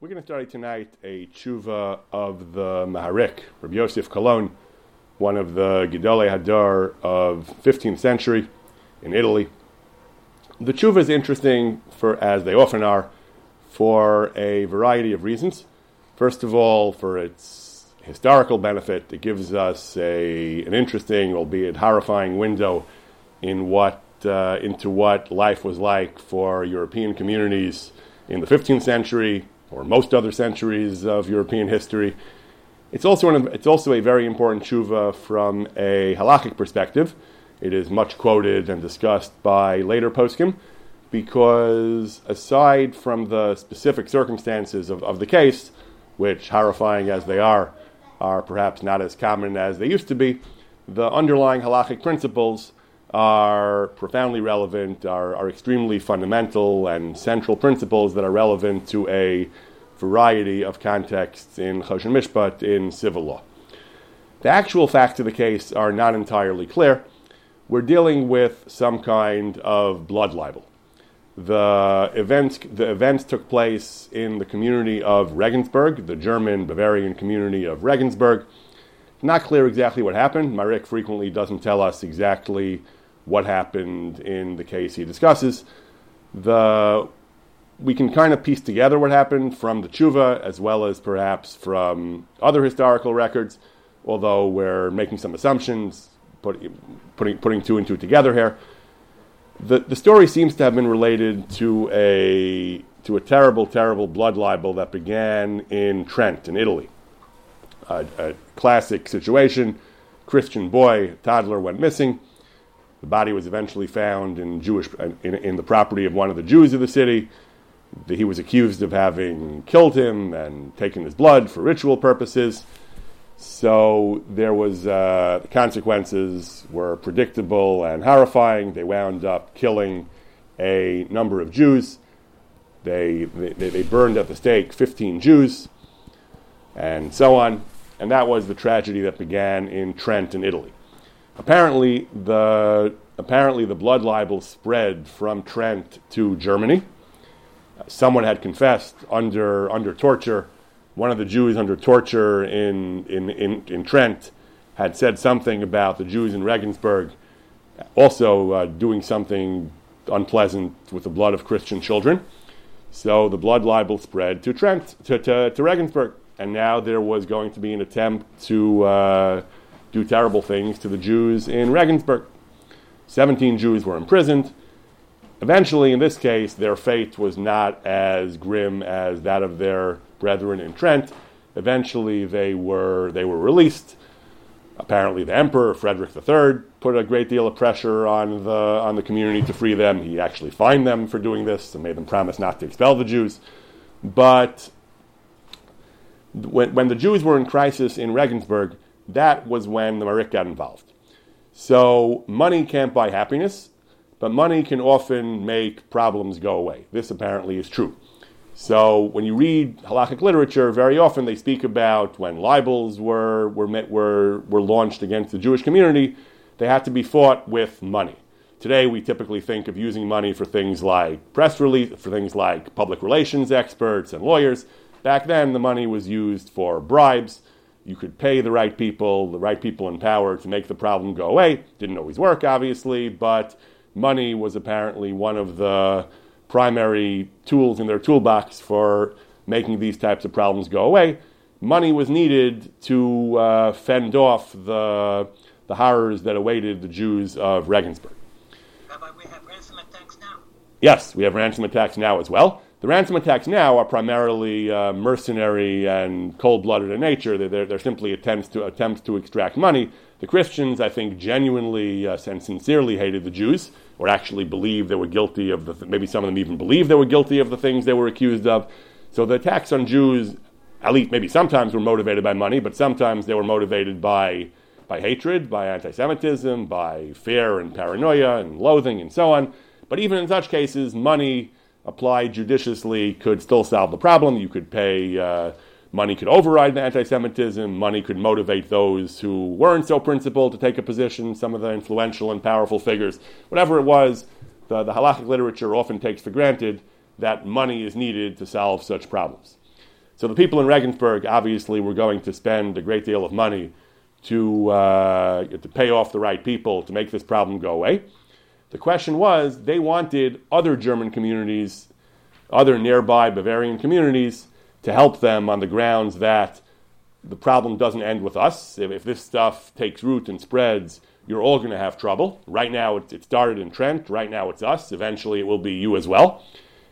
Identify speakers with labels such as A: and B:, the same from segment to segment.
A: We're going to study tonight a tshuva of the Maharik, Rabbi Yosef Kolon, one of the Gedolei Hadar of 15th century in Italy. The tshuva is interesting for, as they often are, for a variety of reasons. First of all, for its historical benefit, it gives us a, an interesting, albeit horrifying, window in what, uh, into what life was like for European communities in the 15th century or most other centuries of European history. It's also, of, it's also a very important tshuva from a halachic perspective. It is much quoted and discussed by later poskim because aside from the specific circumstances of, of the case, which, horrifying as they are, are perhaps not as common as they used to be, the underlying halachic principles are profoundly relevant, are, are extremely fundamental and central principles that are relevant to a variety of contexts in Choshen Mishpat in civil law. The actual facts of the case are not entirely clear. We're dealing with some kind of blood libel. The events, the events took place in the community of Regensburg, the German Bavarian community of Regensburg. Not clear exactly what happened. Marik frequently doesn't tell us exactly what happened in the case he discusses. The, we can kind of piece together what happened from the tshuva as well as perhaps from other historical records, although we're making some assumptions, put, putting, putting two and two together here. The, the story seems to have been related to a, to a terrible, terrible blood libel that began in Trent, in Italy. A, a classic situation Christian boy, toddler, went missing the body was eventually found in Jewish in, in the property of one of the Jews of the city. He was accused of having killed him and taken his blood for ritual purposes. So there was uh, the consequences were predictable and horrifying. They wound up killing a number of Jews. They, they, they burned at the stake 15 Jews, and so on. And that was the tragedy that began in Trent in Italy. Apparently, the apparently the blood libel spread from Trent to Germany. Someone had confessed under under torture. One of the Jews under torture in, in, in, in Trent had said something about the Jews in Regensburg also uh, doing something unpleasant with the blood of Christian children. So the blood libel spread to Trent, to, to, to Regensburg. And now there was going to be an attempt to uh, do terrible things to the Jews in Regensburg. 17 Jews were imprisoned. Eventually, in this case, their fate was not as grim as that of their brethren in Trent. Eventually, they were, they were released. Apparently, the emperor, Frederick III, put a great deal of pressure on the, on the community to free them. He actually fined them for doing this and made them promise not to expel the Jews. But when, when the Jews were in crisis in Regensburg, that was when the Marik got involved. So money can't buy happiness, but money can often make problems go away. This apparently is true. So when you read halakhic literature, very often they speak about when libels were, were, met, were, were launched against the Jewish community, they had to be fought with money. Today we typically think of using money for things like press release, for things like public relations experts and lawyers. Back then the money was used for bribes you could pay the right people, the right people in power to make the problem go away. Didn't always work, obviously, but money was apparently one of the primary tools in their toolbox for making these types of problems go away. Money was needed to uh, fend off the, the horrors that awaited the Jews of Regensburg.
B: Rabbi, we have ransom attacks now.
A: Yes, we have ransom attacks now as well. The ransom attacks now are primarily uh, mercenary and cold-blooded in nature. They're, they're, simply attempts to attempts to extract money. The Christians, I think, genuinely uh, and sincerely hated the Jews, or actually believed they were guilty of the. Th- maybe some of them even believed they were guilty of the things they were accused of. So the attacks on Jews, at least maybe sometimes, were motivated by money, but sometimes they were motivated by by hatred, by anti-Semitism, by fear and paranoia and loathing and so on. But even in such cases, money applied judiciously could still solve the problem. You could pay, uh, money could override the anti Semitism, money could motivate those who weren't so principled to take a position, some of the influential and powerful figures. Whatever it was, the, the halachic literature often takes for granted that money is needed to solve such problems. So the people in Regensburg obviously were going to spend a great deal of money to, uh, to pay off the right people to make this problem go away. The question was they wanted other German communities, other nearby Bavarian communities, to help them on the grounds that the problem doesn't end with us. If, if this stuff takes root and spreads, you're all going to have trouble. Right now, it, it started in Trent. Right now, it's us. Eventually, it will be you as well.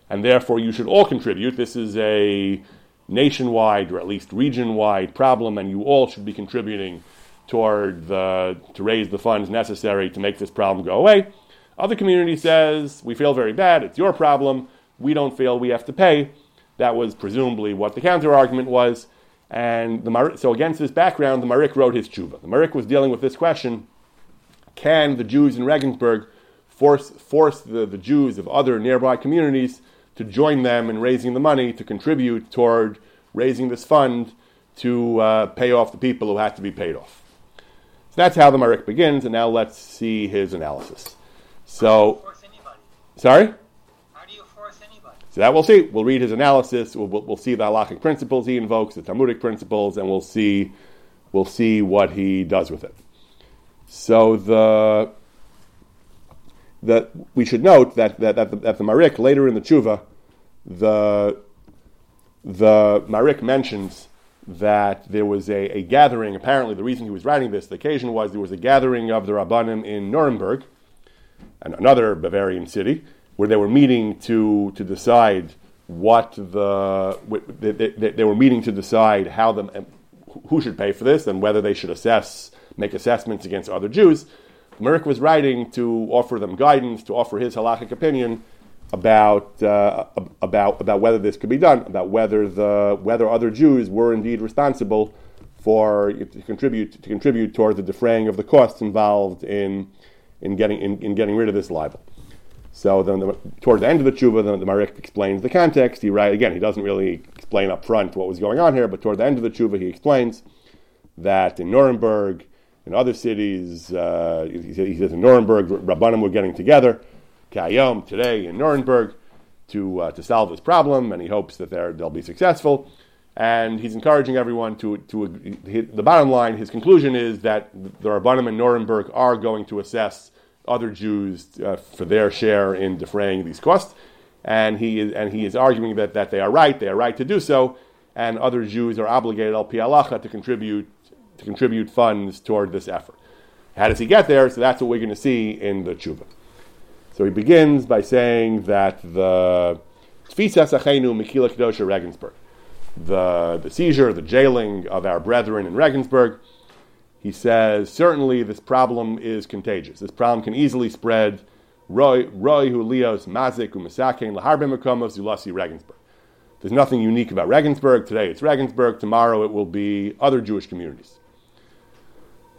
A: And therefore, you should all contribute. This is a nationwide or at least region wide problem, and you all should be contributing toward the, to raise the funds necessary to make this problem go away. Other community says, we feel very bad, it's your problem, we don't feel we have to pay. That was presumably what the counter argument was. And the, so, against this background, the Marik wrote his tshuva. The Marik was dealing with this question can the Jews in Regensburg force, force the, the Jews of other nearby communities to join them in raising the money to contribute toward raising this fund to uh, pay off the people who had to be paid off? So that's how the Marik begins, and now let's see his analysis. So, sorry? So that we'll see. We'll read his analysis. We'll, we'll, we'll, see the halachic principles he invokes, the Talmudic principles, and we'll see, we'll see what he does with it. So the, the we should note that, that, that, the, that the Marik, later in the Tshuva, the, the Marik mentions that there was a, a, gathering. Apparently, the reason he was writing this, the occasion was there was a gathering of the Rabbanim in Nuremberg, and another Bavarian city, where they were meeting to, to decide what the they, they, they, were meeting to decide how the who should pay for this and whether they should assess make assessments against other Jews. Merrick was writing to offer them guidance, to offer his halachic opinion about uh, about about whether this could be done, about whether the whether other Jews were indeed responsible for to contribute to contribute toward the defraying of the costs involved in in getting in, in getting rid of this libel. So then, the, the end of the tshuva, the, Marik explains the context. He write again. He doesn't really explain up front what was going on here, but toward the end of the tshuva, he explains that in Nuremberg, in other cities, uh, he, says in Nuremberg, Rabbanim were getting together, Kayom today in Nuremberg, to uh, to solve this problem, and he hopes that they'll be successful. And he's encouraging everyone to to the bottom line. His conclusion is that the Rabbanim in Nuremberg are going to assess other Jews uh, for their share in defraying these costs. And he is, and he is arguing that, that they are right, they are right to do so, and other Jews are obligated al pi to contribute to contribute funds toward this effort. How does he get there? So that's what we're going to see in the tshuva. So he begins by saying that the Tfisas Achenu Mekila Kedosha Regensburg, the, the seizure, the jailing of our brethren in Regensburg, he says, certainly this problem is contagious. This problem can easily spread. Roy Hulios Mazik Umasakein Laharbe Zulasi Regensburg. There's nothing unique about Regensburg. Today it's Regensburg. Tomorrow it will be other Jewish communities.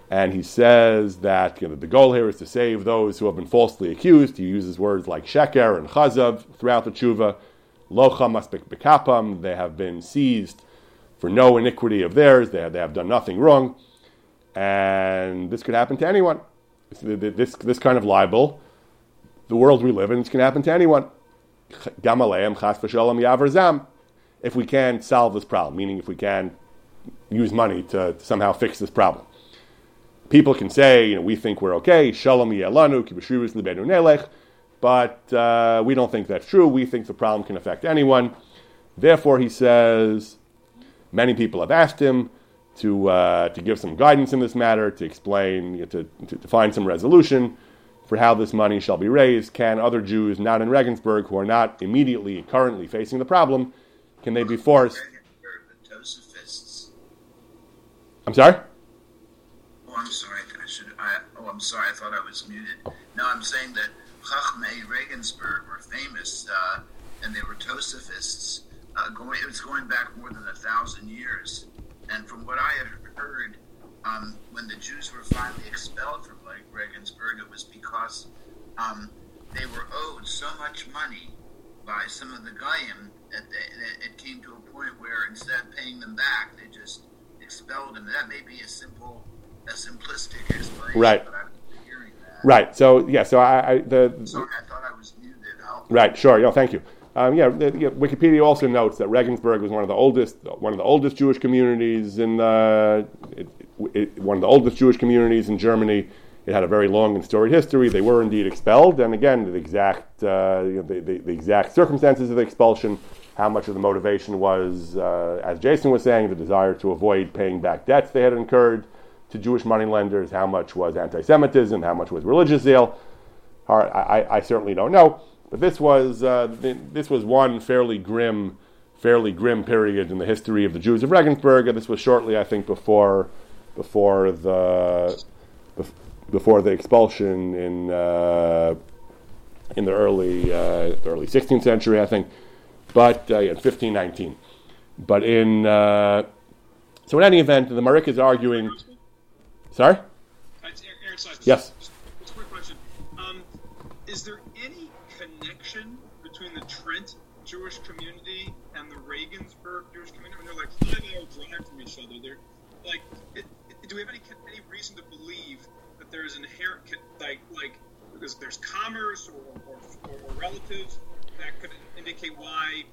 A: And he says that you know, the goal here is to save those who have been falsely accused. He uses words like sheker and chazav throughout the tshuva. Locha maspik bekapam. They have been seized for no iniquity of theirs. They have, they have done nothing wrong. And this could happen to anyone. This, this kind of libel, the world we live in, this can happen to anyone. If we can solve this problem, meaning if we can use money to, somehow fix this problem. People can say, you know, we think we're okay, shalom yelanu, nelech, but uh, we don't think that's true. We think the problem can affect anyone. Therefore, he says, many people have asked him, to, uh, to give some guidance in this matter, to explain, you know, to, to, to, find some resolution for how this money shall be raised. Can other Jews not in Regensburg, who are not immediately, currently facing the problem, can they be forced? I'm sorry?
C: Oh, I'm sorry. I should. I, oh, I'm sorry. I thought I was muted. Oh. No, I'm saying that Chachmei Regensburg were famous, uh, and they were Tosafists. Uh, going, it was going back more than a thousand years. And from what I had heard, um, when the Jews were finally expelled from like Regensburg, it was because um, they were owed so much money by some of the Goyim that, they, that it came to a point where instead of paying them back, they just expelled them. That may be a simple, a simplistic explanation.
A: Right. Right. So yeah. So I, I the.
C: Sorry, I thought I was muted.
A: I'll... Right. Sure. Yeah. Thank you. Um, yeah, the, yeah, Wikipedia also notes that Regensburg was one of the oldest, one of the oldest Jewish communities in the, it, it, one of the oldest Jewish communities in Germany. It had a very long and storied history. They were indeed expelled, and again, the exact, uh, you know, the, the, the, exact circumstances of the expulsion, how much of the motivation was, uh, as Jason was saying, the desire to avoid paying back debts they had incurred to Jewish moneylenders, how much was anti-Semitism, how much was religious zeal. I, I certainly don't know. But this was uh, this was one fairly grim, fairly grim period in the history of the Jews of Regensburg. And this was shortly, I think, before before the before the expulsion in uh, in the early uh, the early 16th century, I think. But uh, in 1519. But in uh, so in any event, the Marik is arguing. Sorry. Yes.
D: It's a quick question. Um, is there connection between the Trent Jewish community and the Regensburg Jewish community? Mean, they're like five hour drive from each other. They're like, it, it, do we have any any reason to believe that there is inherent like like because there's commerce or, or, or relatives that could indicate why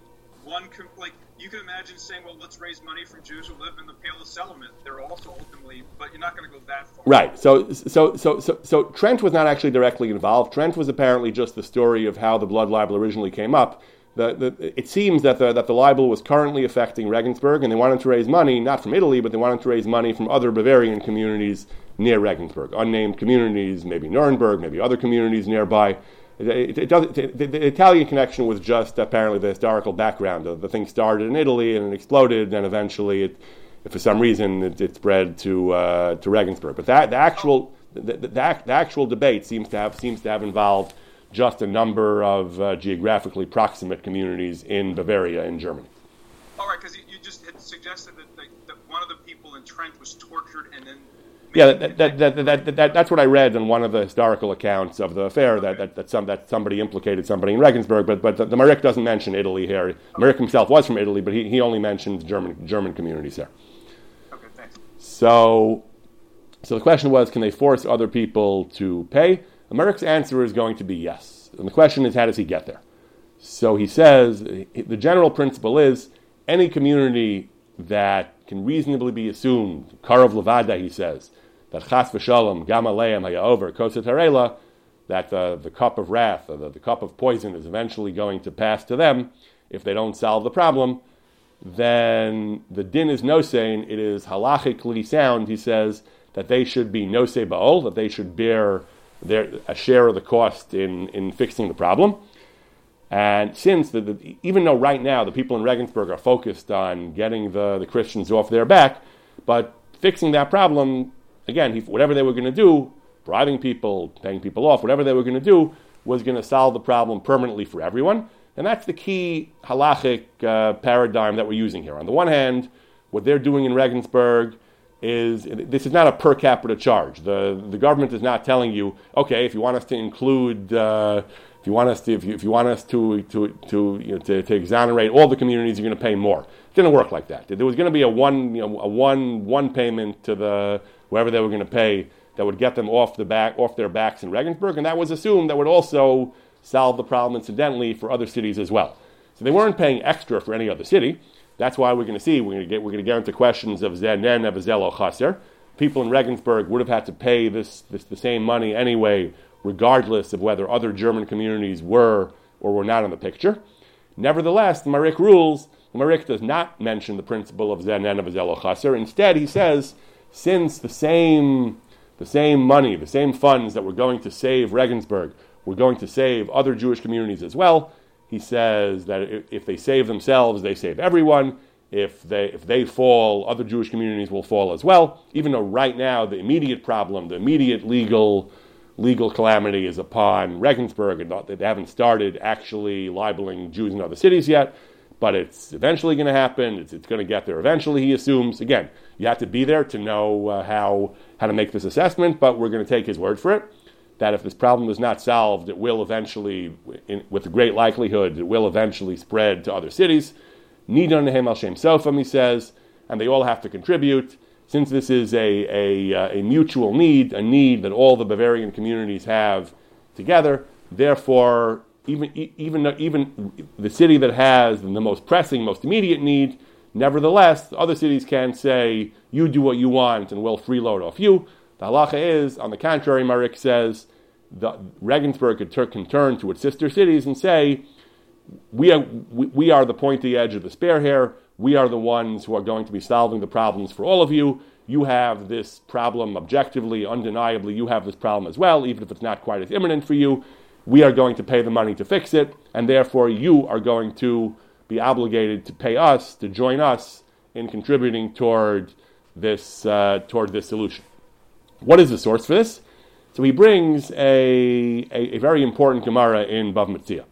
D: one can like you can imagine saying, well, let's raise money from Jews who live in the Pale of settlement. They're also ultimately, but you're not going to go that far.
A: Right. So, so, so, so, so Trent was not actually directly involved. Trent was apparently just the story of how the blood libel originally came up. The, the, it seems that the, that the libel was currently affecting Regensburg, and they wanted to raise money, not from Italy, but they wanted to raise money from other Bavarian communities near Regensburg, unnamed communities, maybe Nuremberg, maybe other communities nearby. It, it, does, the, the, Italian connection was just apparently the historical background. The, thing started in Italy and it exploded, and eventually, it, for some reason, it, spread to uh, to Regensburg. But that the actual the, the, the, actual debate seems to have seems to have involved just a number of uh, geographically proximate communities in Bavaria in Germany.
D: All right, because you, you, just had suggested that, that one of the people in Trent was tortured and then
A: yeah, that, that, that, that, that's what I read in one of the historical accounts of the affair that, that, that, some, that somebody implicated somebody in Regensburg, but, but the, the Marik doesn't mention Italy here. Marik himself was from Italy, but he, he only mentions German, German communities there.
D: Okay, thanks.
A: So, so the question was can they force other people to pay? Marik's answer is going to be yes. And the question is how does he get there? So he says the general principle is any community that can reasonably be assumed, Karav Levada, he says, that chas v'shalom gam aleim hayaover koset harela, that the cup of wrath, the, the cup of poison, is eventually going to pass to them if they don't solve the problem, then the din is no saying it is halachically sound. He says that they should be no say baol, that they should bear their, a share of the cost in, in fixing the problem. And since, the, the, even though right now the people in Regensburg are focused on getting the, the Christians off their back, but fixing that problem again, he, whatever they were going to do, bribing people, paying people off, whatever they were going to do, was going to solve the problem permanently for everyone. And that's the key halachic uh, paradigm that we're using here. On the one hand, what they're doing in Regensburg is this is not a per capita charge. The, the government is not telling you, okay, if you want us to include, uh, if you want us to, if you, if you want us to, to, to, you know, to, to exonerate all the communities, you're going to pay more. It didn't work like that. There was going to be a one, you know, a one, one payment to the whoever they were going to pay that would get them off the back off their backs in Regensburg, and that was assumed that would also solve the problem incidentally for other cities as well. So they weren't paying extra for any other city. That's why we're going to see we're going to get we're going to get into questions of zenen of zelo chaser. People in Regensburg would have had to pay this, this the same money anyway, regardless of whether other German communities were or were not in the picture. Nevertheless, the Marik rules. The Marik does not mention the principle of zenen of zelo chaser. Instead, he says since the same, the same money, the same funds that were going to save Regensburg were going to save other Jewish communities as well, he says that if they save themselves, they save everyone. If they, if they fall, other Jewish communities will fall as well. Even though right now the immediate problem, the immediate legal legal calamity is upon Regensburg, and they haven't started actually libeling Jews in other cities yet but it's eventually going to happen. It's, it's going to get there eventually, he assumes. Again, you have to be there to know uh, how, how to make this assessment, but we're going to take his word for it that if this problem is not solved, it will eventually, in, with great likelihood, it will eventually spread to other cities. Nidon Nehem al Shem Sofam, he says, and they all have to contribute. Since this is a, a, uh, a mutual need, a need that all the Bavarian communities have together, therefore even even even the city that has the most pressing, most immediate need. Nevertheless, other cities can say, "You do what you want, and we'll freeload off you." The halacha is, on the contrary, Marik says, the Regensburg can, tur- can turn to its sister cities and say, we are, we, we are the pointy edge of the spare here. We are the ones who are going to be solving the problems for all of you. You have this problem objectively, undeniably, you have this problem as well, even if it's not quite as imminent for you. We are going to pay the money to fix it, and therefore you are going to be obligated to pay us, to join us in contributing toward this, uh, toward this solution. What is the source for this? So he brings a, a, a very important Gemara in Bav Metzia.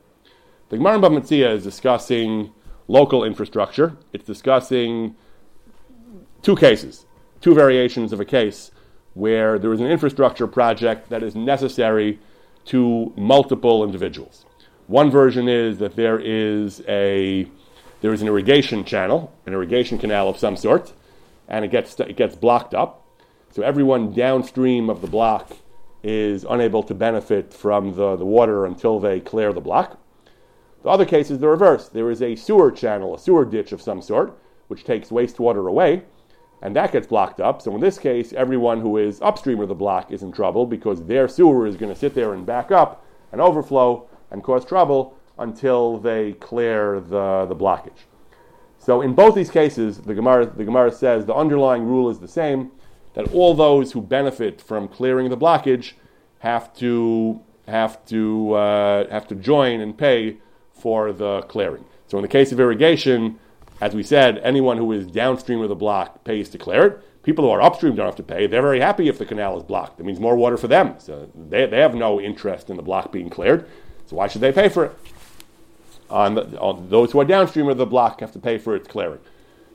A: The Gemara in Bav Metzia is discussing local infrastructure. It's discussing two cases, two variations of a case where there is an infrastructure project that is necessary to multiple individuals. One version is that there is a there is an irrigation channel, an irrigation canal of some sort, and it gets it gets blocked up. So everyone downstream of the block is unable to benefit from the, the water until they clear the block. The other case is the reverse. There is a sewer channel, a sewer ditch of some sort, which takes wastewater away, and that gets blocked up. So in this case, everyone who is upstream of the block is in trouble because their sewer is going to sit there and back up and overflow and cause trouble until they clear the, the blockage. So in both these cases, the Gemara, the Gemara says the underlying rule is the same that all those who benefit from clearing the blockage have to have to uh, have to join and pay for the clearing. So in the case of irrigation, as we said, anyone who is downstream of the block pays to clear it. People who are upstream don't have to pay. They're very happy if the canal is blocked. It means more water for them. So they, they have no interest in the block being cleared. So why should they pay for it? Uh, on, the, on those who are downstream of the block have to pay for its clearing.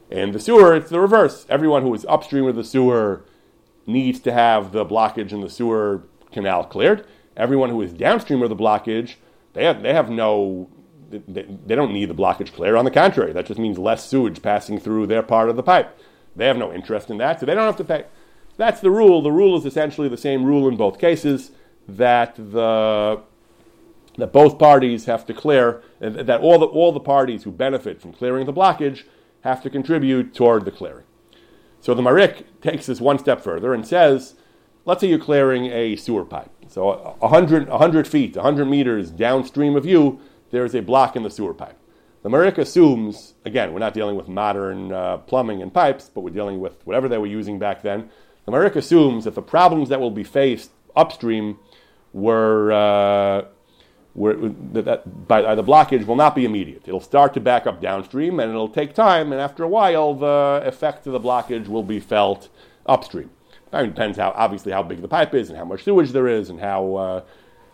A: In the sewer, it's the reverse. Everyone who is upstream of the sewer needs to have the blockage in the sewer canal cleared. Everyone who is downstream of the blockage, they have, they have no, they, they don't need the blockage clear. On the contrary, that just means less sewage passing through their part of the pipe. They have no interest in that, so they don't have to pay. That's the rule. The rule is essentially the same rule in both cases that the that both parties have to clear that all the all the parties who benefit from clearing the blockage have to contribute toward the clearing. So the Marik takes this one step further and says, let's say you're clearing a sewer pipe. So 100, 100 feet, 100 meters downstream of you, there's a block in the sewer pipe. The Marik assumes, again, we're not dealing with modern uh, plumbing and pipes, but we're dealing with whatever they were using back then. The Marik assumes that the problems that will be faced upstream were, uh, were that, that by, by, the blockage will not be immediate. It'll start to back up downstream, and it'll take time. And after a while, the effect of the blockage will be felt upstream. I mean, it depends how obviously how big the pipe is, and how much sewage there is, and how uh,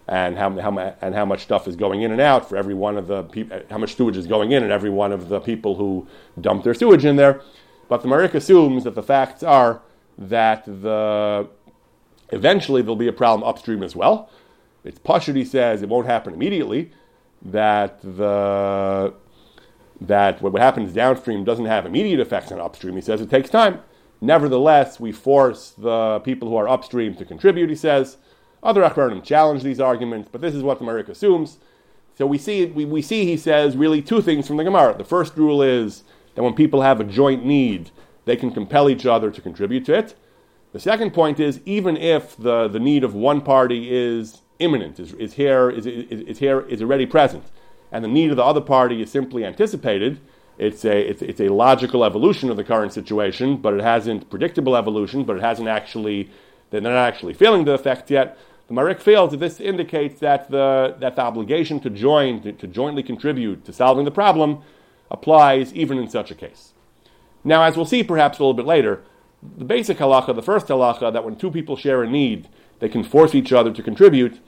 A: and how, how, and how much stuff is going in and out for every one of the people, how much sewage is going in and every one of the people who dump their sewage in there. But the Marik assumes that the facts are that the eventually there'll be a problem upstream as well. It's Pashut, he says, it won't happen immediately, that the that what happens downstream doesn't have immediate effects on upstream. He says it takes time. Nevertheless, we force the people who are upstream to contribute, he says. Other Achronim challenge these arguments, but this is what the Marik assumes. So we see, we, we see, he says, really two things from the Gemara. The first rule is that when people have a joint need, they can compel each other to contribute to it. The second point is even if the, the need of one party is imminent, is, is here, is, is, is here, is already present, and the need of the other party is simply anticipated, it's a, it's, it's a logical evolution of the current situation, but it hasn't predictable evolution, but it hasn't actually, they're not actually feeling the effect yet. The Marik feels that this indicates that the, that the obligation to join, to, to jointly contribute to solving the problem, applies even in such a case. Now, as we'll see perhaps a little bit later, the basic halacha, the first halacha, that when two people share a need, they can force each other to contribute,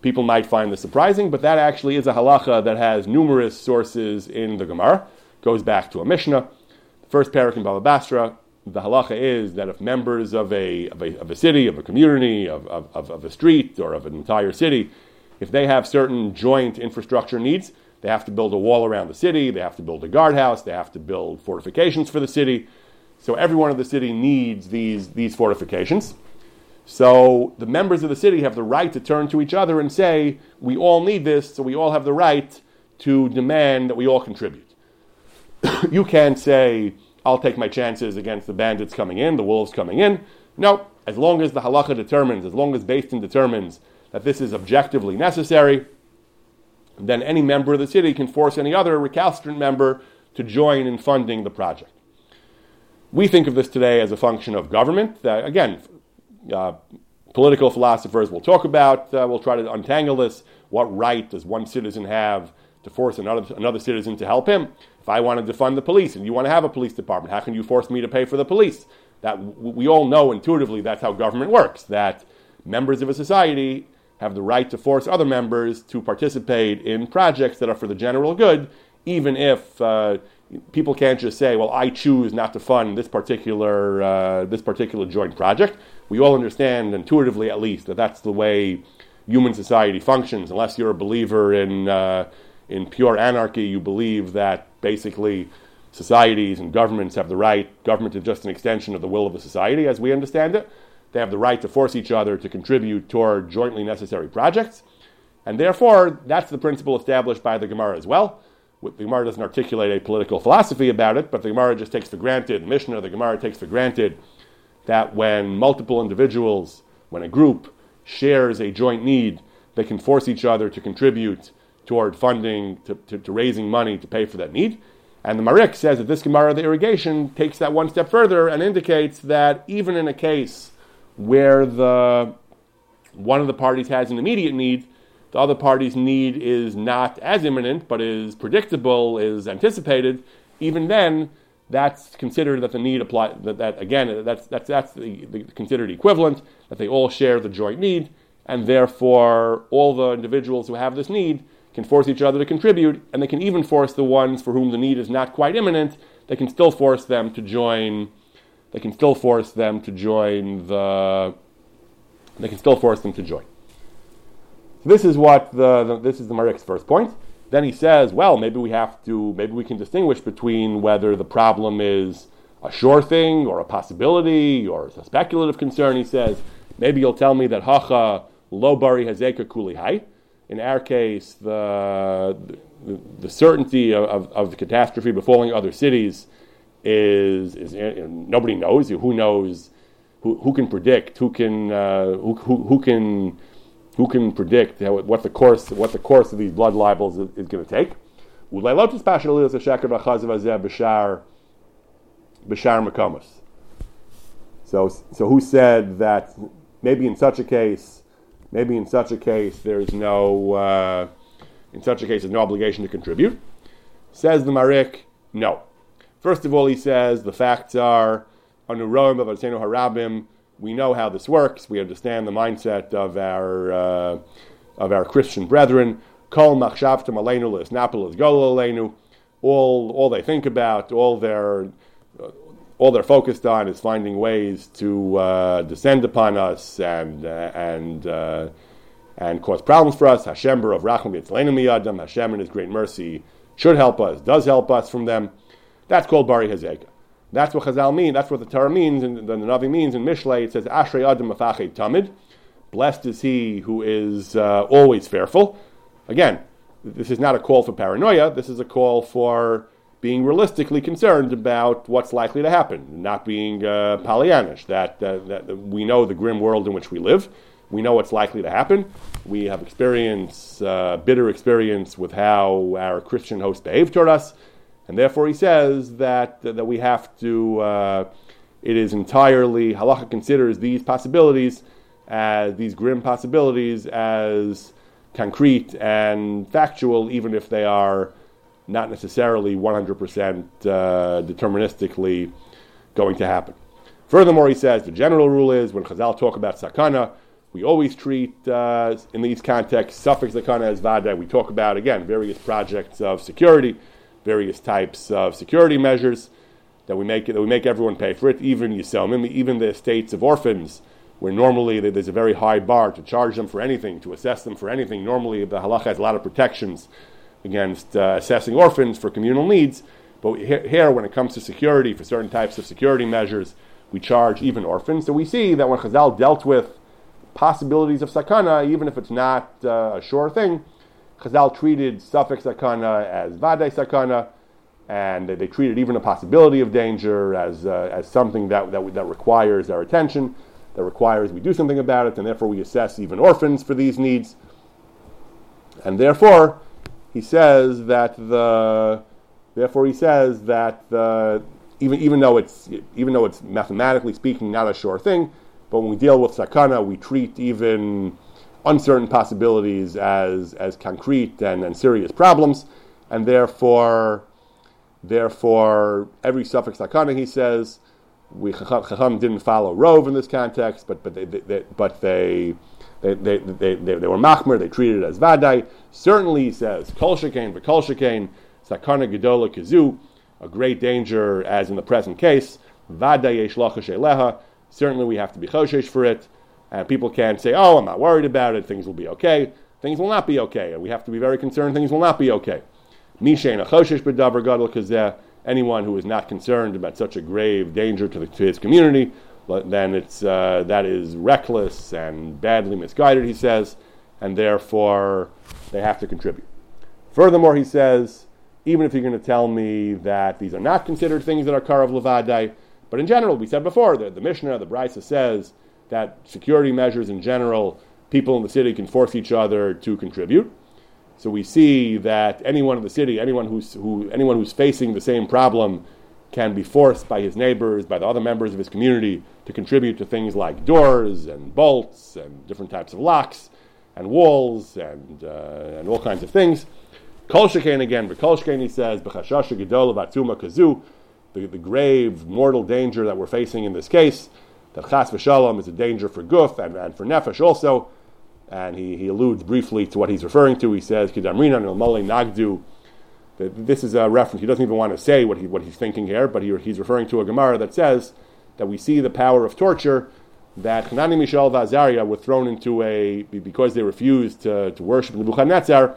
A: people might find this surprising, but that actually is a halacha that has numerous sources in the Gemara. Goes back to a Mishnah. The first parak in Baba Basra the halacha is that if members of a, of a, of a city, of a community, of, of, of, a street, or of an entire city, if they have certain joint infrastructure needs, they have to build a wall around the city, they have to build a guardhouse, they have to build fortifications for the city. So everyone of the city needs these, these fortifications. So the members of the city have the right to turn to each other and say, we all need this, so we all have the right to demand that we all contribute. you can't say, I'll take my chances against the bandits coming in, the wolves coming in. No, as long as the halacha determines, as long as Din determines that this is objectively necessary, then any member of the city can force any other recalcitrant member to join in funding the project. We think of this today as a function of government. That, again, uh, political philosophers will talk about, uh, we'll try to untangle this. What right does one citizen have to force another, another citizen to help him? If I want to defund the police and you want to have a police department, how can you force me to pay for the police? That we all know intuitively that's how government works. That members of a society have the right to force other members to participate in projects that are for the general good, even if uh, people can't just say, "Well, I choose not to fund this particular uh, this particular joint project." We all understand intuitively, at least, that that's the way human society functions. Unless you're a believer in uh, in pure anarchy, you believe that basically societies and governments have the right. Government is just an extension of the will of the society, as we understand it. They have the right to force each other to contribute toward jointly necessary projects. And therefore, that's the principle established by the Gemara as well. The Gemara doesn't articulate a political philosophy about it, but the Gemara just takes for granted, the Mishnah, the Gemara takes for granted that when multiple individuals, when a group shares a joint need, they can force each other to contribute toward funding, to, to, to raising money to pay for that need. And the Marik says that this Gemara, the irrigation, takes that one step further and indicates that even in a case where the one of the parties has an immediate need, the other party's need is not as imminent, but is predictable, is anticipated, even then, that's considered that the need apply that, that again that's that's that's the, the considered equivalent that they all share the joint need, and therefore all the individuals who have this need can force each other to contribute, and they can even force the ones for whom the need is not quite imminent. They can still force them to join they can still force them to join the. They can still force them to join. So this is what the, the this is the Marik's first point. Then he says, well, maybe we have to, maybe we can distinguish between whether the problem is a sure thing or a possibility or a speculative concern. He says, maybe you'll tell me that hacha lo bari hazeka kuli hai. In our case, the, the, the certainty of, of, of, the catastrophe befalling other cities is, is nobody knows. Who knows? Who, who can predict? Who can uh, who, who, who, can who can predict what the course what the course of these blood libels is, is going to take? So, so who said that maybe in such a case, maybe in such a case there's no, uh, in such a case there's no obligation to contribute? Says the Marik, no. First of all, he says the facts are anuroim of harabim. We know how this works. We understand the mindset of our uh, of our Christian brethren. Kol. All all they think about, all their all they're focused on is finding ways to uh, descend upon us and uh, and uh, and cause problems for us. Hashem of rachum miyadam. Hashem in His great mercy should help us, does help us from them. That's called Bari Hazeka. That's what Chazal mean. That's what the Torah means, and the Navi means in Mishlei. It says Ashrei Adam Mafache Tamid. Blessed is he who is uh, always fearful. Again, this is not a call for paranoia. This is a call for being realistically concerned about what's likely to happen, not being uh, Pollyannish. That, uh, that we know the grim world in which we live. We know what's likely to happen. We have experience, uh, bitter experience with how our Christian hosts behaved toward us. And therefore, he says that, that we have to, uh, it is entirely, halacha considers these possibilities, as these grim possibilities, as concrete and factual, even if they are not necessarily 100% uh, deterministically going to happen. Furthermore, he says the general rule is when Chazal talk about sakana, we always treat, uh, in these contexts, safek sakana as vadai. We talk about, again, various projects of security various types of security measures that we make that we make everyone pay for it, even Yisomim, even the estates of orphans, where normally there's a very high bar to charge them for anything, to assess them for anything. Normally, the halacha has a lot of protections against uh, assessing orphans for communal needs. But here, when it comes to security, for certain types of security measures, we charge even orphans. So we see that when Chazal dealt with possibilities of sakana, even if it's not uh, a sure thing, Chazal treated safek sakana as vadai sakana, and they, they treated even a possibility of danger as, uh, as something that, that, that requires our attention, that requires we do something about it, and therefore we assess even orphans for these needs. And therefore, he says that the therefore he says that the even even though it's even though it's mathematically speaking not a sure thing, but when we deal with sakana, we treat even uncertain possibilities as as concrete and, and serious problems, and therefore therefore every safek sakana he says we Chacham didn't follow Rove in this context, but but they, they, they but they they, they, they, they, they were machmer, they treated it as vadai. Certainly, he says, kol shekain v'kol shekain, gedola kazu, a great danger, as in the present case, vadai yesh leha. Certainly, we have to be choshesh for it. And people can't say, oh, I'm not worried about it, things will be okay. Things will not be okay, and we have to be very concerned things will not be okay. Mishain a choshesh b'davar gadol kazeh, anyone who is not concerned about such a grave danger to, the, to his community, then it's, uh, that is reckless and badly misguided, he says, and therefore they have to contribute. Furthermore, he says, even if you're going to tell me that these are not considered things that are karav levadai, but in general, we said before, the, the Mishnah, the Brisa says that security measures in general, people in the city can force each other to contribute. So we see that anyone in the city, anyone who's, who, anyone who's facing the same problem, can be forced by his neighbors, by the other members of his community, to contribute to things like doors and bolts and different types of locks and walls and, uh, and all kinds of things. Kol again, but Kol he says, B'chashasha gedol batuma kazu, the, the grave mortal danger that we're facing in this case, that chas v'shalom is a danger for guf and, and for nefesh also, and he, he alludes briefly to what he's referring to. He says, Kidamrina el nagdu, this is a reference. He doesn't even want to say what, he, what he's thinking here, but he, he's referring to a Gemara that says that we see the power of torture, that Hanani, Mishael, and Azariah were thrown into a, because they refused to, to worship Nebuchadnezzar,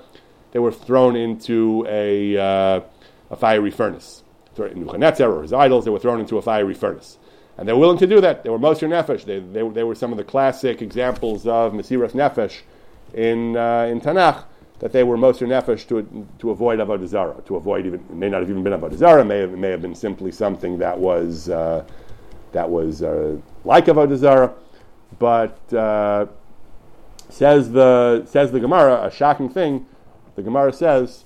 A: they were thrown into a, uh, a fiery furnace. Nebuchadnezzar or his idols, they were thrown into a fiery furnace. And they were willing to do that. They were Moser Nefesh. They, they, they were some of the classic examples of Mesiras Nefesh in, uh, in Tanakh that they were Moser Nefesh to, to avoid Avodah Zarah, to avoid even, it may not have even been Avodah Zarah, may have, may have been simply something that was, uh, that was uh, like Avodah Zarah, but uh, says, the, says the Gemara, a shocking thing, the Gemara says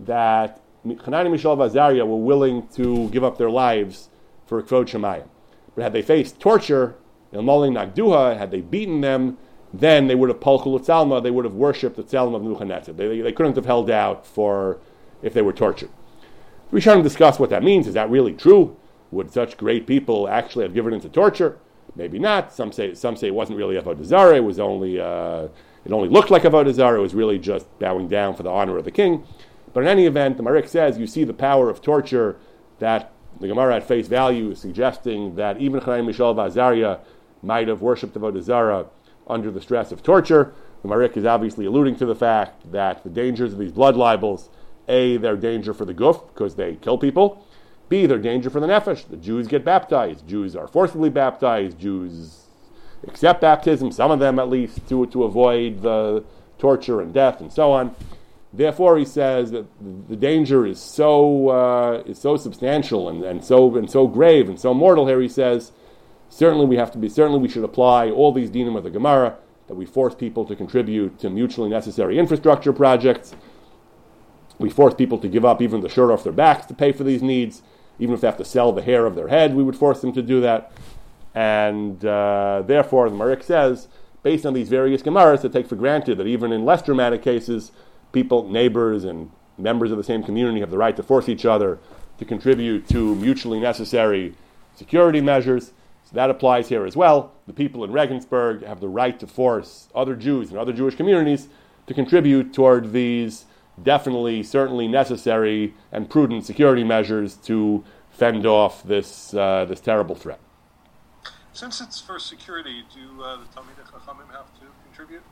A: that Hanani, Mishael, Azariah were willing to give up their lives for Kvod Shamayim. But had they faced torture, Ilmali Nagduha, had they beaten them, then they would have palchul tzalma, they would have worshipped the tzalma of Nebuchadnezzar. They, they couldn't have held out for if they were tortured. We shouldn't discuss what that means. Is that really true? Would such great people actually have given into torture? Maybe not. Some say some say it wasn't really avodah zarah. It was only uh, it only looked like avodah zarah. It was really just bowing down for the honor of the king. But in any event, the Marik says you see the power of torture that the Gemara at face value is suggesting that even Chaim Mishal Vazaria might have worshipped avodah zarah under the stress of torture. The Marik is obviously alluding to the fact that the dangers of these blood libels, A, they're danger for the guf, because they kill people. B, they're danger for the nefesh. The Jews get baptized. Jews are forcibly baptized. Jews accept baptism, some of them at least, to, to avoid the torture and death and so on. Therefore, he says that the danger is so, uh, is so substantial and, and, so, and so grave and so mortal here, he says, Certainly, we have to be. Certainly, we should apply all these dinim of the Gemara that we force people to contribute to mutually necessary infrastructure projects. We force people to give up even the shirt off their backs to pay for these needs, even if they have to sell the hair of their head. We would force them to do that, and uh, therefore, the Marik says, based on these various Gemaras, to take for granted that even in less dramatic cases, people, neighbors, and members of the same community have the right to force each other to contribute to mutually necessary security measures. So that applies here as well. The people in Regensburg have the right to force other Jews and other Jewish communities to contribute toward these definitely, certainly necessary and prudent security measures to fend off this, uh, this terrible threat.
E: Since it's for security, do uh, the Talmidei Chachamim have to contribute?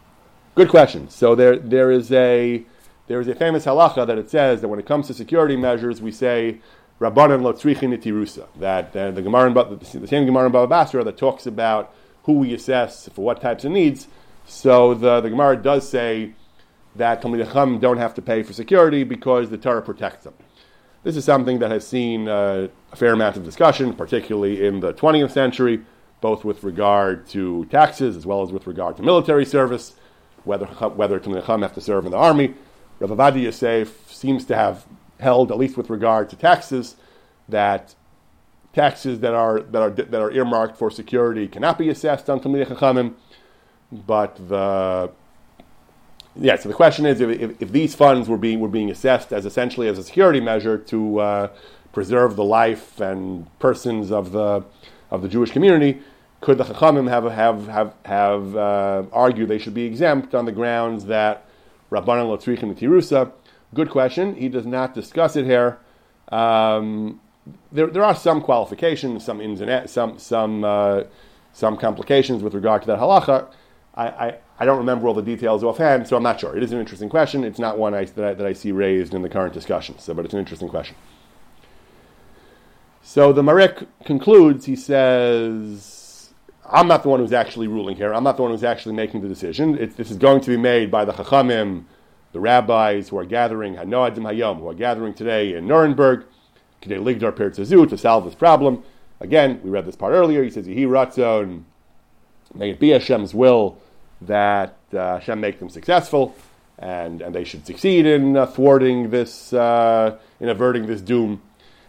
A: Good question. So there, there is a there is a famous halacha that it says that when it comes to security measures, we say Rabbanan lo tzrichin itirusa. That uh, the Gemara, in the same Gemara in Baba Basra that talks about who we assess for what types of needs. So the, the Gemara does say that Talmid Chacham don't have to pay for security because the Torah protects them. This is something that has seen uh, a fair amount of discussion, particularly in the 20th century, both with regard to taxes as well as with regard to military service, whether whether Talmid have to serve in the army. Rav Ovadia Yosef seems to have held, at least with regard to taxes, that taxes that are that are that are earmarked for security cannot be assessed on Talmidei Chachamim. But the yeah, so the question is if, if, if, these funds were being were being assessed as essentially as a security measure to uh, preserve the life and persons of the of the Jewish community, could the Chachamim have have have have uh, argued they should be exempt on the grounds that Rabbanan Lotzrichim Tirusa? Good question. He does not discuss it here. Um, there, there are some qualifications, some ins and some some uh, some complications with regard to that halacha. I, I, I, don't remember all the details offhand, so I'm not sure. It is an interesting question. It's not one I, that, I, that I see raised in the current discussion, so, but it's an interesting question. So the Marik concludes, he says, I'm not the one who's actually ruling here. I'm not the one who's actually making the decision. It, this is going to be made by the Chachamim, the rabbis who are gathering, Hanoadim Hayom, who are gathering today in Nuremberg, Kidei Ligdar Pertzazu, to solve this problem. Again, we read this part earlier. He says, Yehi Ratzon, may it be Hashem's will that uh, Hashem make them successful, and, and they should succeed in uh, thwarting this, uh, in averting this doom.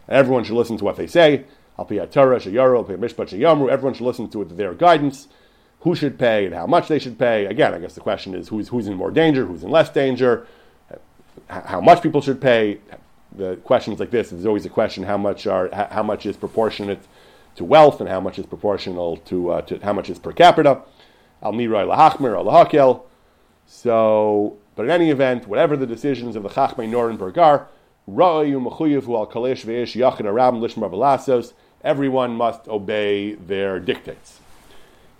A: And everyone should listen to what they say. Al Torah, Shayaru, Al Shayamru. Everyone should listen to their guidance. Who should pay and how much they should pay? Again, I guess the question is who's, who's in more danger, who's in less danger, how much people should pay. The questions like this, there's always a question: how much are how much is proportionate to wealth, and how much is proportional to, uh, to how much is per capita al lahachmer al. So, but in any event, whatever the decisions of the Chachmei Nuremberg are, al everyone must obey their dictates.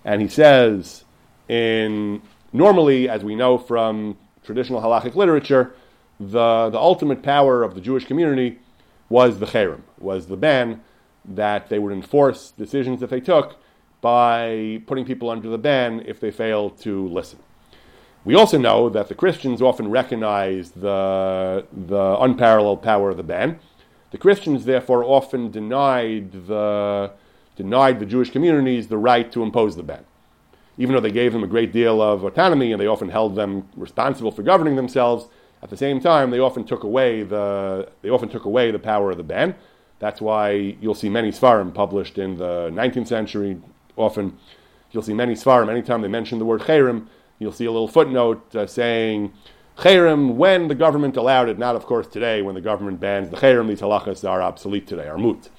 A: And he says, in normally, as we know from traditional halachic literature, the, the ultimate power of the Jewish community was the cherem, was the ban that they would enforce decisions that they took by putting people under the ban if they fail to listen. We also know that the Christians often recognize the, the unparalleled power of the ban. The Christians, therefore, often denied the, denied the Jewish communities the right to impose the ban. Even though they gave them a great deal of autonomy and they often held them responsible for governing themselves, at the same time, they often took away the, they often took away the power of the ban. That's why you'll see many Svarim published in the 19th century, often you'll see many svarim. Anytime they mention the word cherem, you'll see a little footnote uh, saying cherem when the government allowed it. Not, of course, today when the government bans the cherem. These halachas are obsolete today, are moot,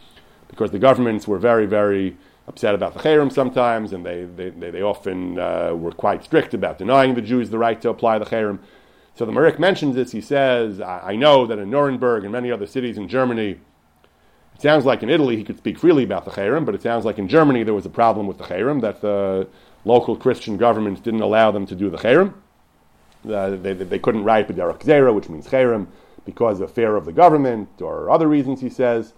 A: because the governments were very, very upset about the cherem sometimes, and they they, they, they often uh, were quite strict about denying the Jews the right to apply the cherem. So the Marik mentions this. He says, I, I know that in Nuremberg and many other cities in Germany it sounds like in Italy he could speak freely about the Cherem, but it sounds like in Germany there was a problem with the Cherem, that the local Christian governments didn't allow them to do the Cherem. Uh, they, they couldn't write B'derech Zera, which means Cherem, because of fear of the government or other reasons, he says.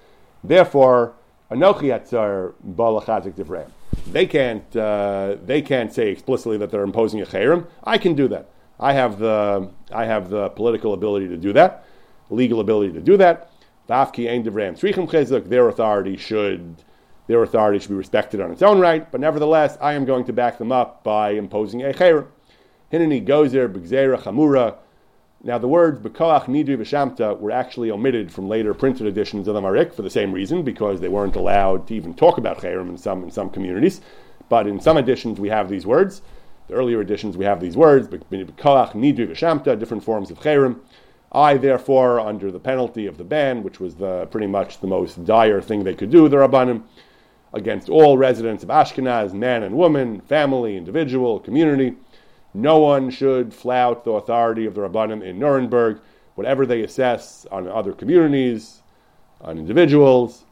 A: Therefore, Anochi Atzar Balachazik Divrei. They can't, uh, they can't say explicitly that they're imposing a Cherem. I can do that. I have the, I have the political ability to do that, legal ability to do that. Ein. Their authority should their authority should be respected on its own right. But nevertheless, I am going to back them up by imposing a cherem. Hineni gozer b'gzera chamura. Now the words bekoach nidri v'shamta were actually omitted from later printed editions of the Marik for the same reason, because they weren't allowed to even talk about cherem in some in some communities. But in some editions we have these words. The earlier editions we have these words bekoach nidri v'shamta, different forms of cherem. I, therefore, under the penalty of the ban, which was the, pretty much the most dire thing they could do, the Rabbanim, against all residents of Ashkenaz, man and woman, family, individual, community, no one should flout the authority of the Rabbanim in Nuremberg, whatever they assess on other communities, on individuals,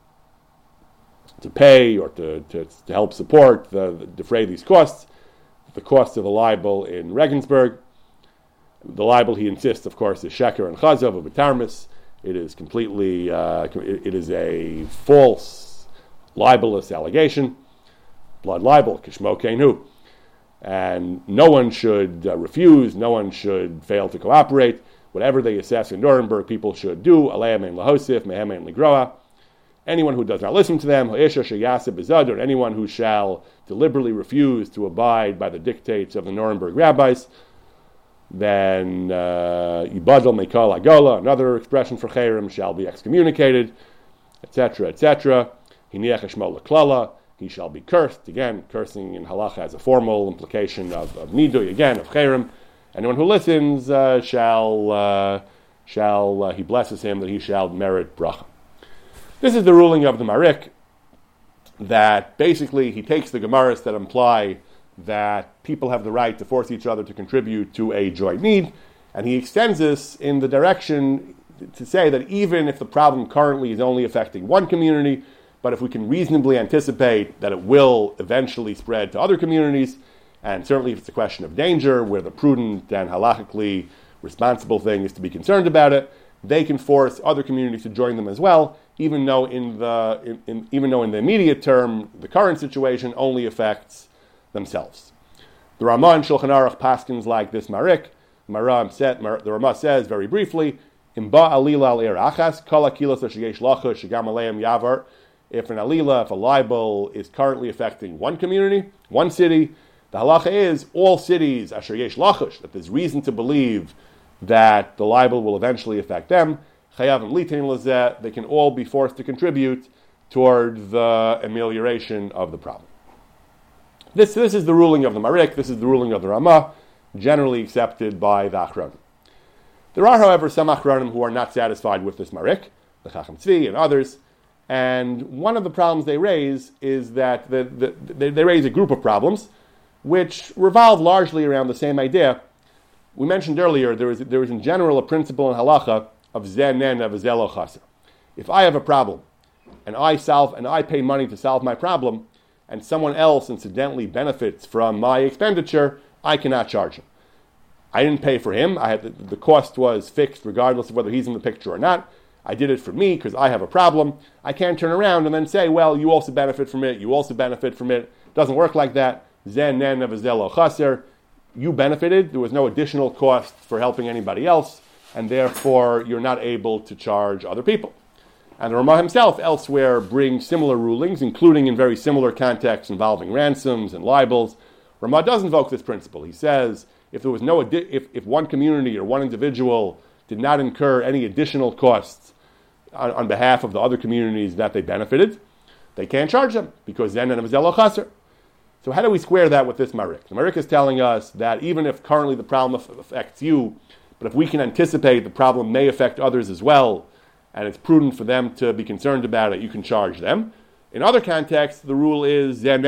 A: to pay or to, to, to help support, the, the, defray these costs, the cost of the libel in Regensburg. The libel, he insists, of course, is sheker and chazav of betarmis, It is completely, uh, it, it is a false, libelous allegation, blood libel, kishmo kenu. And no one should uh, refuse, no one should fail to cooperate. Whatever they assess in Nuremberg, people should do. Aleim lahosif, mehem ligroa. Anyone who does not listen to them, or anyone who shall deliberately refuse to abide by the dictates of the Nuremberg rabbis, then uh, Mekal Agola, another expression for Cherem, shall be excommunicated, etc., etc. Hiniach Klala, he shall be cursed. Again, cursing in halacha has a formal implication of, of nidui, again, of Cherem. Anyone who listens uh, shall, uh, shall uh, he blesses him that he shall merit bracha. This is the ruling of the Marik, that basically he takes the Gemaras that imply that people have the right to force each other to contribute to a joint need, and he extends this in the direction to say that even if the problem currently is only affecting one community, but if we can reasonably anticipate that it will eventually spread to other communities, and certainly if it's a question of danger, where the prudent and halachically responsible thing is to be concerned about it, they can force other communities to join them as well, even though in the in, in, even though in the immediate term the current situation only affects themselves. The Ramah and Shulchan Aruch paskins like this marik. Maram said, the Ramah says very briefly, Imba alila al er achas, kala kilos sheyesh lachush shagam aleim yavar. If an alila, if a libel is currently affecting one community, one city, the halacha is all cities asher yesh lachush, that there's reason to believe that the libel will eventually affect them. Chayav and they can all be forced to contribute toward the amelioration of the problem. This, this is the ruling of the Marik, this is the ruling of the Ramah, generally accepted by the Achronim. There are, however, some Achronim who are not satisfied with this Marik, the Chacham Tzvi and others, and one of the problems they raise is that the, the, they, they raise a group of problems which revolve largely around the same idea. We mentioned earlier there is, there is in general a principle in halacha of zenen of zelo If I have a problem and I solve and I pay money to solve my problem, and someone else incidentally benefits from my expenditure, I cannot charge him. I didn't pay for him. I had the, the cost was fixed regardless of whether he's in the picture or not. I did it for me because I have a problem. I can't turn around and then say, well, you also benefit from it. You also benefit from it. It doesn't work like that. Zen nen chaser. You benefited. There was no additional cost for helping anybody else, and therefore you're not able to charge other people. And the Ramah himself elsewhere brings similar rulings, including in very similar contexts involving ransoms and libels. Ramah does invoke this principle. He says if there was no if, if one community or one individual did not incur any additional costs on, on behalf of the other communities that they benefited, they can't charge them because then it was chaser. So how do we square that with this marik? The marik is telling us that even if currently the problem affects you, but if we can anticipate the problem may affect others as well, and it's prudent for them to be concerned about it, you can charge them. In other contexts, the rule is that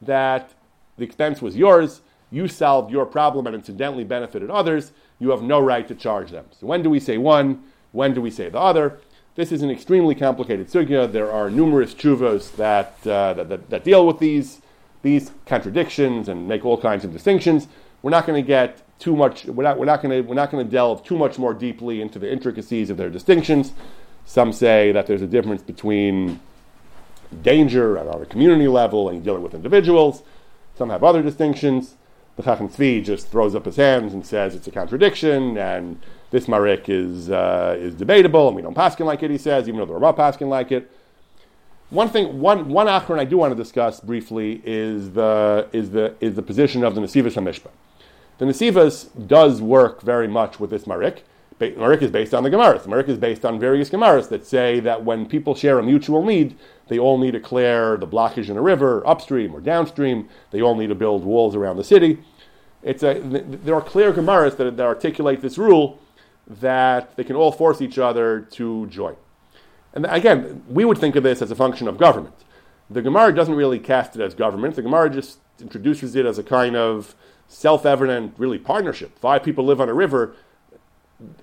A: the expense was yours, you solved your problem and incidentally benefited others, you have no right to charge them. So when do we say one? When do we say the other? This is an extremely complicated sugya. There are numerous tshuvos that, uh, that, that, that deal with these, these contradictions and make all kinds of distinctions. We're not going to get too much. We're not, we're not going to we're not going to delve too much more deeply into the intricacies of their distinctions. Some say that there's a difference between danger at our community level and dealing with individuals. Some have other distinctions. The Chacham Tzvi just throws up his hands and says it's a contradiction, and this marik is uh, is debatable, and we don't paskin like it. He says, even though the Ramah paskin like it. One thing, one one achron I do want to discuss briefly is the is the is the position of the Nesivos Hamishpat. The Nesivos does work very much with this Marik. Marik is based on the Gemaras. Marik is based on various Gemaras that say that when people share a mutual need, they all need to clear the blockage in a river, upstream or downstream. They all need to build walls around the city. It's a, there are clear Gemaras that, that articulate this rule that they can all force each other to join. And again, we would think of this as a function of government. The Gemara doesn't really cast it as government. The Gemara just introduces it as a kind of self evident, really, partnership. Five people live on a river.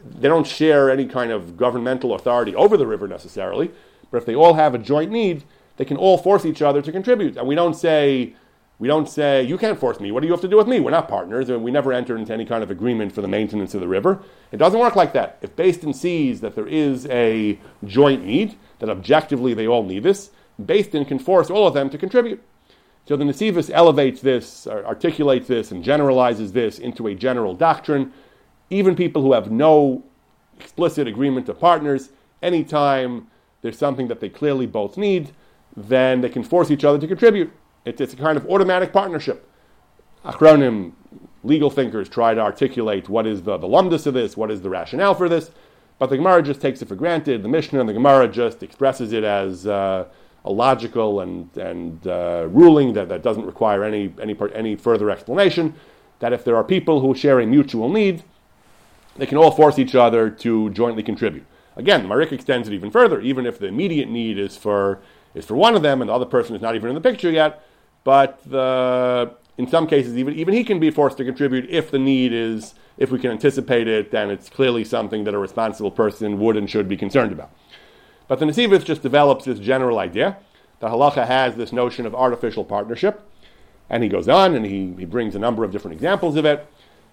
A: They don't share any kind of governmental authority over the river necessarily, but if they all have a joint need, they can all force each other to contribute. And we don't say We don't say, you can't force me. What do you have to do with me? We're not partners, and we never enter into any kind of agreement for the maintenance of the river. It doesn't work like that. If Beis sees that there is a joint need, that objectively they all need this, Beis can force all of them to contribute. So the Nesivos elevates this, articulates this, and generalizes this into a general doctrine. Even people who have no explicit agreement of partners, anytime there's something that they clearly both need, then they can force each other to contribute. It's, it's a kind of automatic partnership. Achronim, legal thinkers, try to articulate what is the, the lumdus of this, what is the rationale for this, but the Gemara just takes it for granted. The Mishnah and the Gemara just expresses it as uh, a logical and, and uh, ruling that, that doesn't require any, any, any further explanation. That if there are people who share a mutual need, they can all force each other to jointly contribute. Again, the Marik extends it even further, even if the immediate need is for, is for one of them and the other person is not even in the picture yet. But the, in some cases, even, even he can be forced to contribute if the need is, if we can anticipate it, then it's clearly something that a responsible person would and should be concerned about. But the Nesivos just develops this general idea. The halacha has this notion of artificial partnership. And he goes on and he, he brings a number of different examples of it.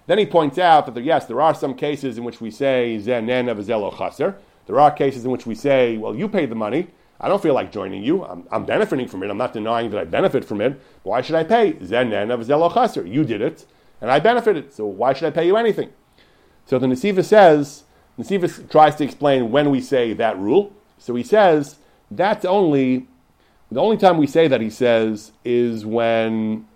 A: Then he points out that there, yes, there are some cases in which we say zenen of Zelo chaser. There are cases in which we say, well, you paid the money. I don't feel like joining you. I'm, I'm, benefiting from it. I'm not denying that I benefit from it. Why should I pay? Zenen of Zelo chaser. You did it, and I benefited. So why should I pay you anything? So the Nesiva says, Nesiva tries to explain when we say that rule. So he says that's only the only time we say that he says is when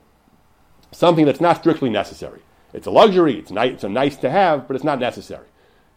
A: something that's not strictly necessary. It's a luxury, it's, ni- it's a nice to have, but it's not necessary.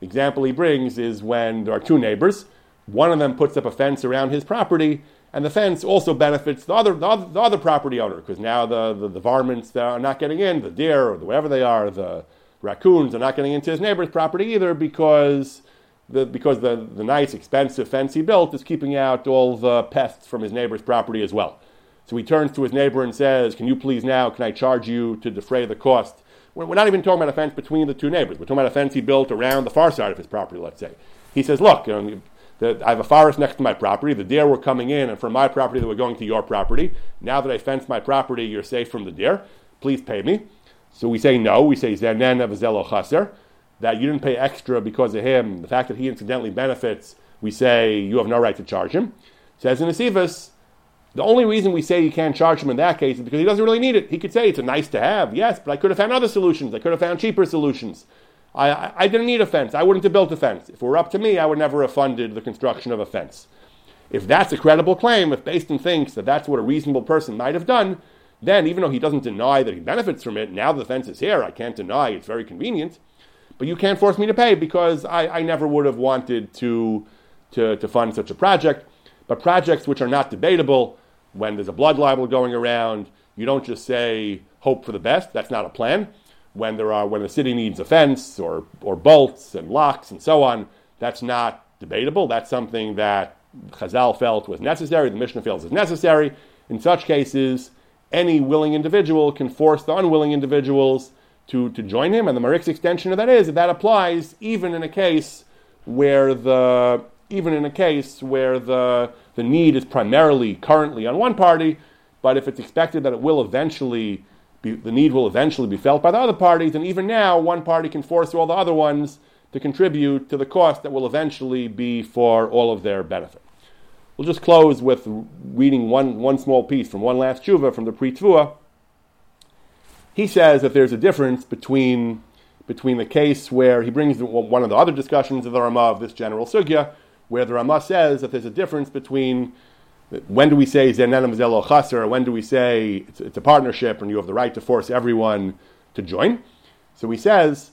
A: The example he brings is when there are two neighbors, one of them puts up a fence around his property, and the fence also benefits the other, the other, the other property owner, because now the, the, the, varmints are not getting in, the deer, or the, whatever they are, the raccoons are not getting into his neighbor's property either because the, because the, the nice, expensive fence he built is keeping out all the pests from his neighbor's property as well. So he turns to his neighbor and says, Can you please now, can I charge you to defray the cost? We're not even talking about a fence between the two neighbors. We're talking about a fence he built around the far side of his property, let's say. He says, Look, you know, I have a forest next to my property. The deer were coming in, and from my property, they were going to your property. Now that I fenced my property, you're safe from the deer. Please pay me. So we say no. We say zenen of chaser that you didn't pay extra because of him, the fact that he incidentally benefits, we say you have no right to charge him. Says in Asivas, the only reason we say you can't charge him in that case is because he doesn't really need it. He could say it's a nice to have, yes, but I could have found other solutions. I could have found cheaper solutions. I, I, I didn't need a fence. I wouldn't have built a fence. If it were up to me, I would never have funded the construction of a fence. If that's a credible claim, if Din thinks that that's what a reasonable person might have done, then even though he doesn't deny that he benefits from it, now the fence is here, I can't deny it's very convenient. But you can't force me to pay because I, I never would have wanted to, to, to fund such a project. But projects which are not debatable, when there's a blood libel going around, you don't just say hope for the best. That's not a plan. When there are when the city needs a fence or or bolts and locks and so on, that's not debatable. That's something that Chazal felt was necessary. The Mishnah feels is necessary. In such cases, any willing individual can force the unwilling individuals to, to join him. And the Marik's extension of that is that that applies even in a case where the even in a case where the the need is primarily currently on one party, but if it's expected that it will eventually be, the need will eventually be felt by the other parties, and even now one party can force all the other ones to contribute to the cost that will eventually be for all of their benefit. We'll just close with reading one, one small piece from one last tshuva from the Tevuah, he says that there's a difference between, between the case where he brings one of the other discussions of the Ramah of this general sugya, where the Ramah says that there's a difference between when do we say zenenim zelo chaser, when do we say it's, it's, a partnership and you have the right to force everyone to join. So he says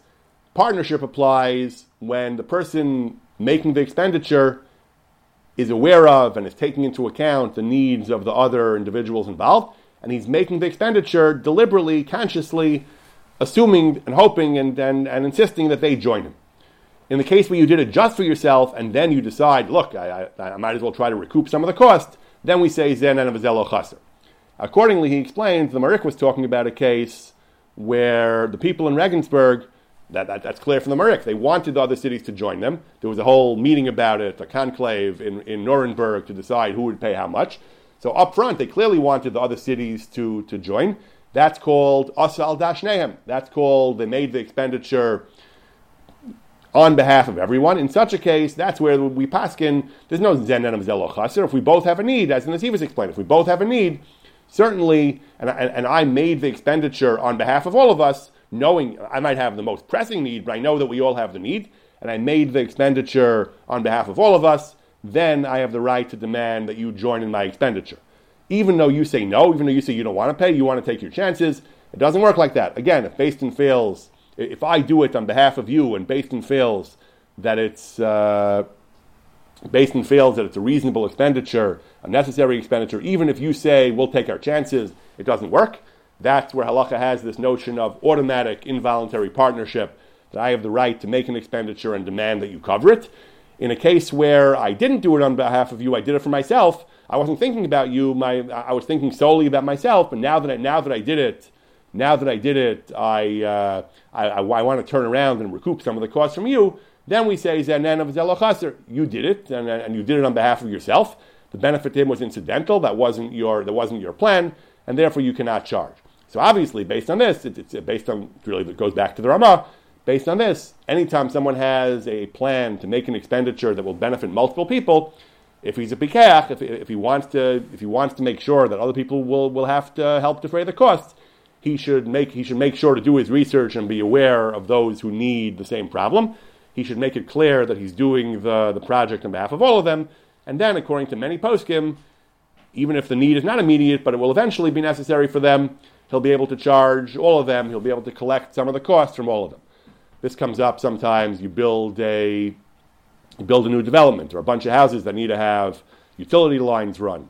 A: partnership applies when the person making the expenditure is aware of and is taking into account the needs of the other individuals involved and he's making the expenditure deliberately, consciously, assuming and hoping and, and, and insisting that they join him. In the case where you did it just for yourself and then you decide, look, I, I, I might as well try to recoup some of the cost, then we say zen and avazelo chaser. Accordingly, he explains the Marik was talking about a case where the people in Regensburg, that, that, that's clear from the Marik, they wanted the other cities to join them. There was a whole meeting about it, a conclave in, in Nuremberg to decide who would pay how much. So up front, they clearly wanted the other cities to, to join. That's called Asal Dashnehem. That's called they made the expenditure on behalf of everyone. In such a case, that's where we paskin. There's no zenenim zelochaser. If we both have a need, as the Nesivos explained, if we both have a need, certainly, and, and, I made the expenditure on behalf of all of us, knowing I might have the most pressing need, but I know that we all have the need, and I made the expenditure on behalf of all of us, then I have the right to demand that you join in my expenditure. Even though you say no, even though you say you don't want to pay, you want to take your chances, it doesn't work like that. Again, if Beis Din fails, if I do it on behalf of you and Beis Din fails that it's uh, Beis Din fails that it's a reasonable expenditure, a necessary expenditure, even if you say we'll take our chances, it doesn't work. That's where halacha has this notion of automatic involuntary partnership that I have the right to make an expenditure and demand that you cover it. In a case where I didn't do it on behalf of you, I did it for myself. I wasn't thinking about you. My, I was thinking solely about myself. But now that I, now that I did it, now that I did it, I, uh, I, I, I, want to turn around and recoup some of the costs from you. Then we say. You did it, and, and you did it on behalf of yourself. The benefit to him was incidental. That wasn't your that wasn't your plan, and therefore you cannot charge. So obviously, based on this, it, it's based on really it goes back to the Ramah. Based on this, anytime someone has a plan to make an expenditure that will benefit multiple people, if he's a pikach, if, if he wants to, if he wants to make sure that other people will, will have to help defray the costs, he should make he should make sure to do his research and be aware of those who need the same problem. He should make it clear that he's doing the, the project on behalf of all of them, and then, according to many poskim, even if the need is not immediate, but it will eventually be necessary for them, he'll be able to charge all of them. He'll be able to collect some of the costs from all of them. This comes up sometimes. You build a you build a new development or a bunch of houses that need to have utility lines run.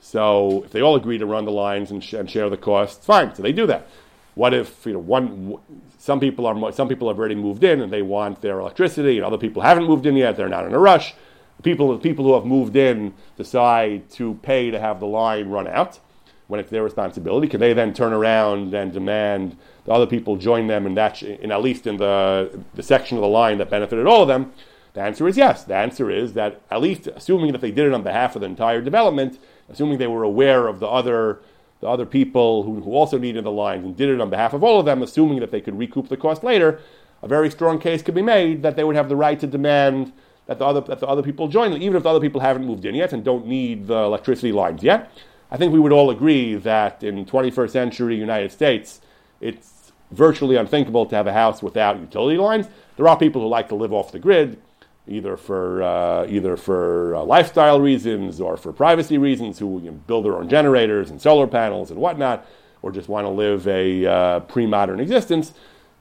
A: So if they all agree to run the lines and, sh- and share the costs, fine. So they do that. What if you know one? Some people are some people have already moved in and they want their electricity, and other people haven't moved in yet. They're not in a rush. People, people who have moved in decide to pay to have the line run out when it's their responsibility. Can they then turn around and demand the other people join them in that, in at least in the the section of the line that benefited all of them? The answer is yes. The answer is that at least assuming that they did it on behalf of the entire development, assuming they were aware of the other the other people who, who also needed the lines and did it on behalf of all of them, assuming that they could recoup the cost later, a very strong case could be made that they would have the right to demand that the other that the other people join, even if the other people haven't moved in yet and don't need the electricity lines yet. I think we would all agree that in 21st century United States, it's virtually unthinkable to have a house without utility lines. There are people who like to live off the grid either for uh, either for uh, lifestyle reasons or for privacy reasons, who build their own generators and solar panels and whatnot, or just want to live a uh, pre-modern existence.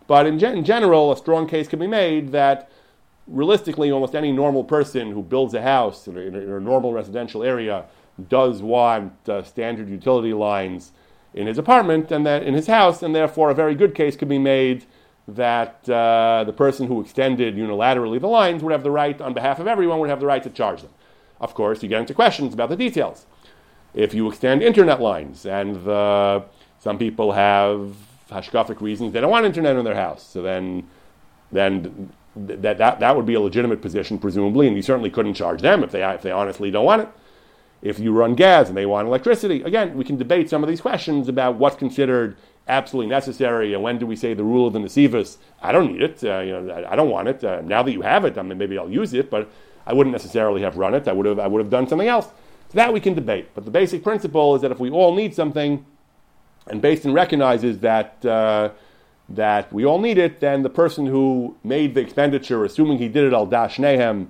A: But in, gen- in, general, a strong case can be made that realistically, almost any normal person who builds a house in a, in a normal residential area does want uh, standard utility lines in his apartment and that in his house, and therefore a very good case can be made that uh, the person who extended unilaterally the lines would have the right, on behalf of everyone, would have the right to charge them. Of course, you get into questions about the details. If you extend internet lines, and the, some people have hashkafic reasons they don't want internet in their house, so then, then that, that, that would be a legitimate position, presumably, and you certainly couldn't charge them if they, if they honestly don't want it. If you run gas and they want electricity, again, we can debate some of these questions about what's considered absolutely necessary, and when do we say the rule of the Nesivas? I don't need it. Uh, you know, I, don't want it. Uh, now that you have it, I mean, maybe I'll use it, but I wouldn't necessarily have run it. I would have. I would have done something else. So that we can debate. But the basic principle is that if we all need something, and Beis Din recognizes that. Uh, that we all need it, then the person who made the expenditure, assuming he did it al dash nehem,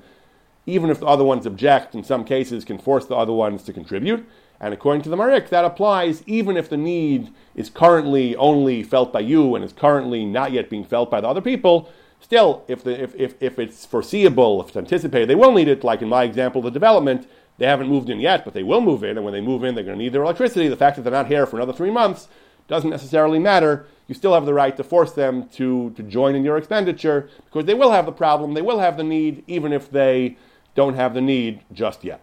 A: even if the other ones object, in some cases can force the other ones to contribute. And according to the Marik, that applies even if the need is currently only felt by you and is currently not yet being felt by the other people. Still, if, the, if, if, if it's foreseeable, if it's anticipated, they will need it. Like in my example, the development, they haven't moved in yet, but they will move in. And when they move in, they're going to need their electricity. The fact that they're not here for another three months doesn't necessarily matter. You still have the right to force them to, to join in your expenditure because they will have the problem, they will have the need, even if they don't have the need just yet.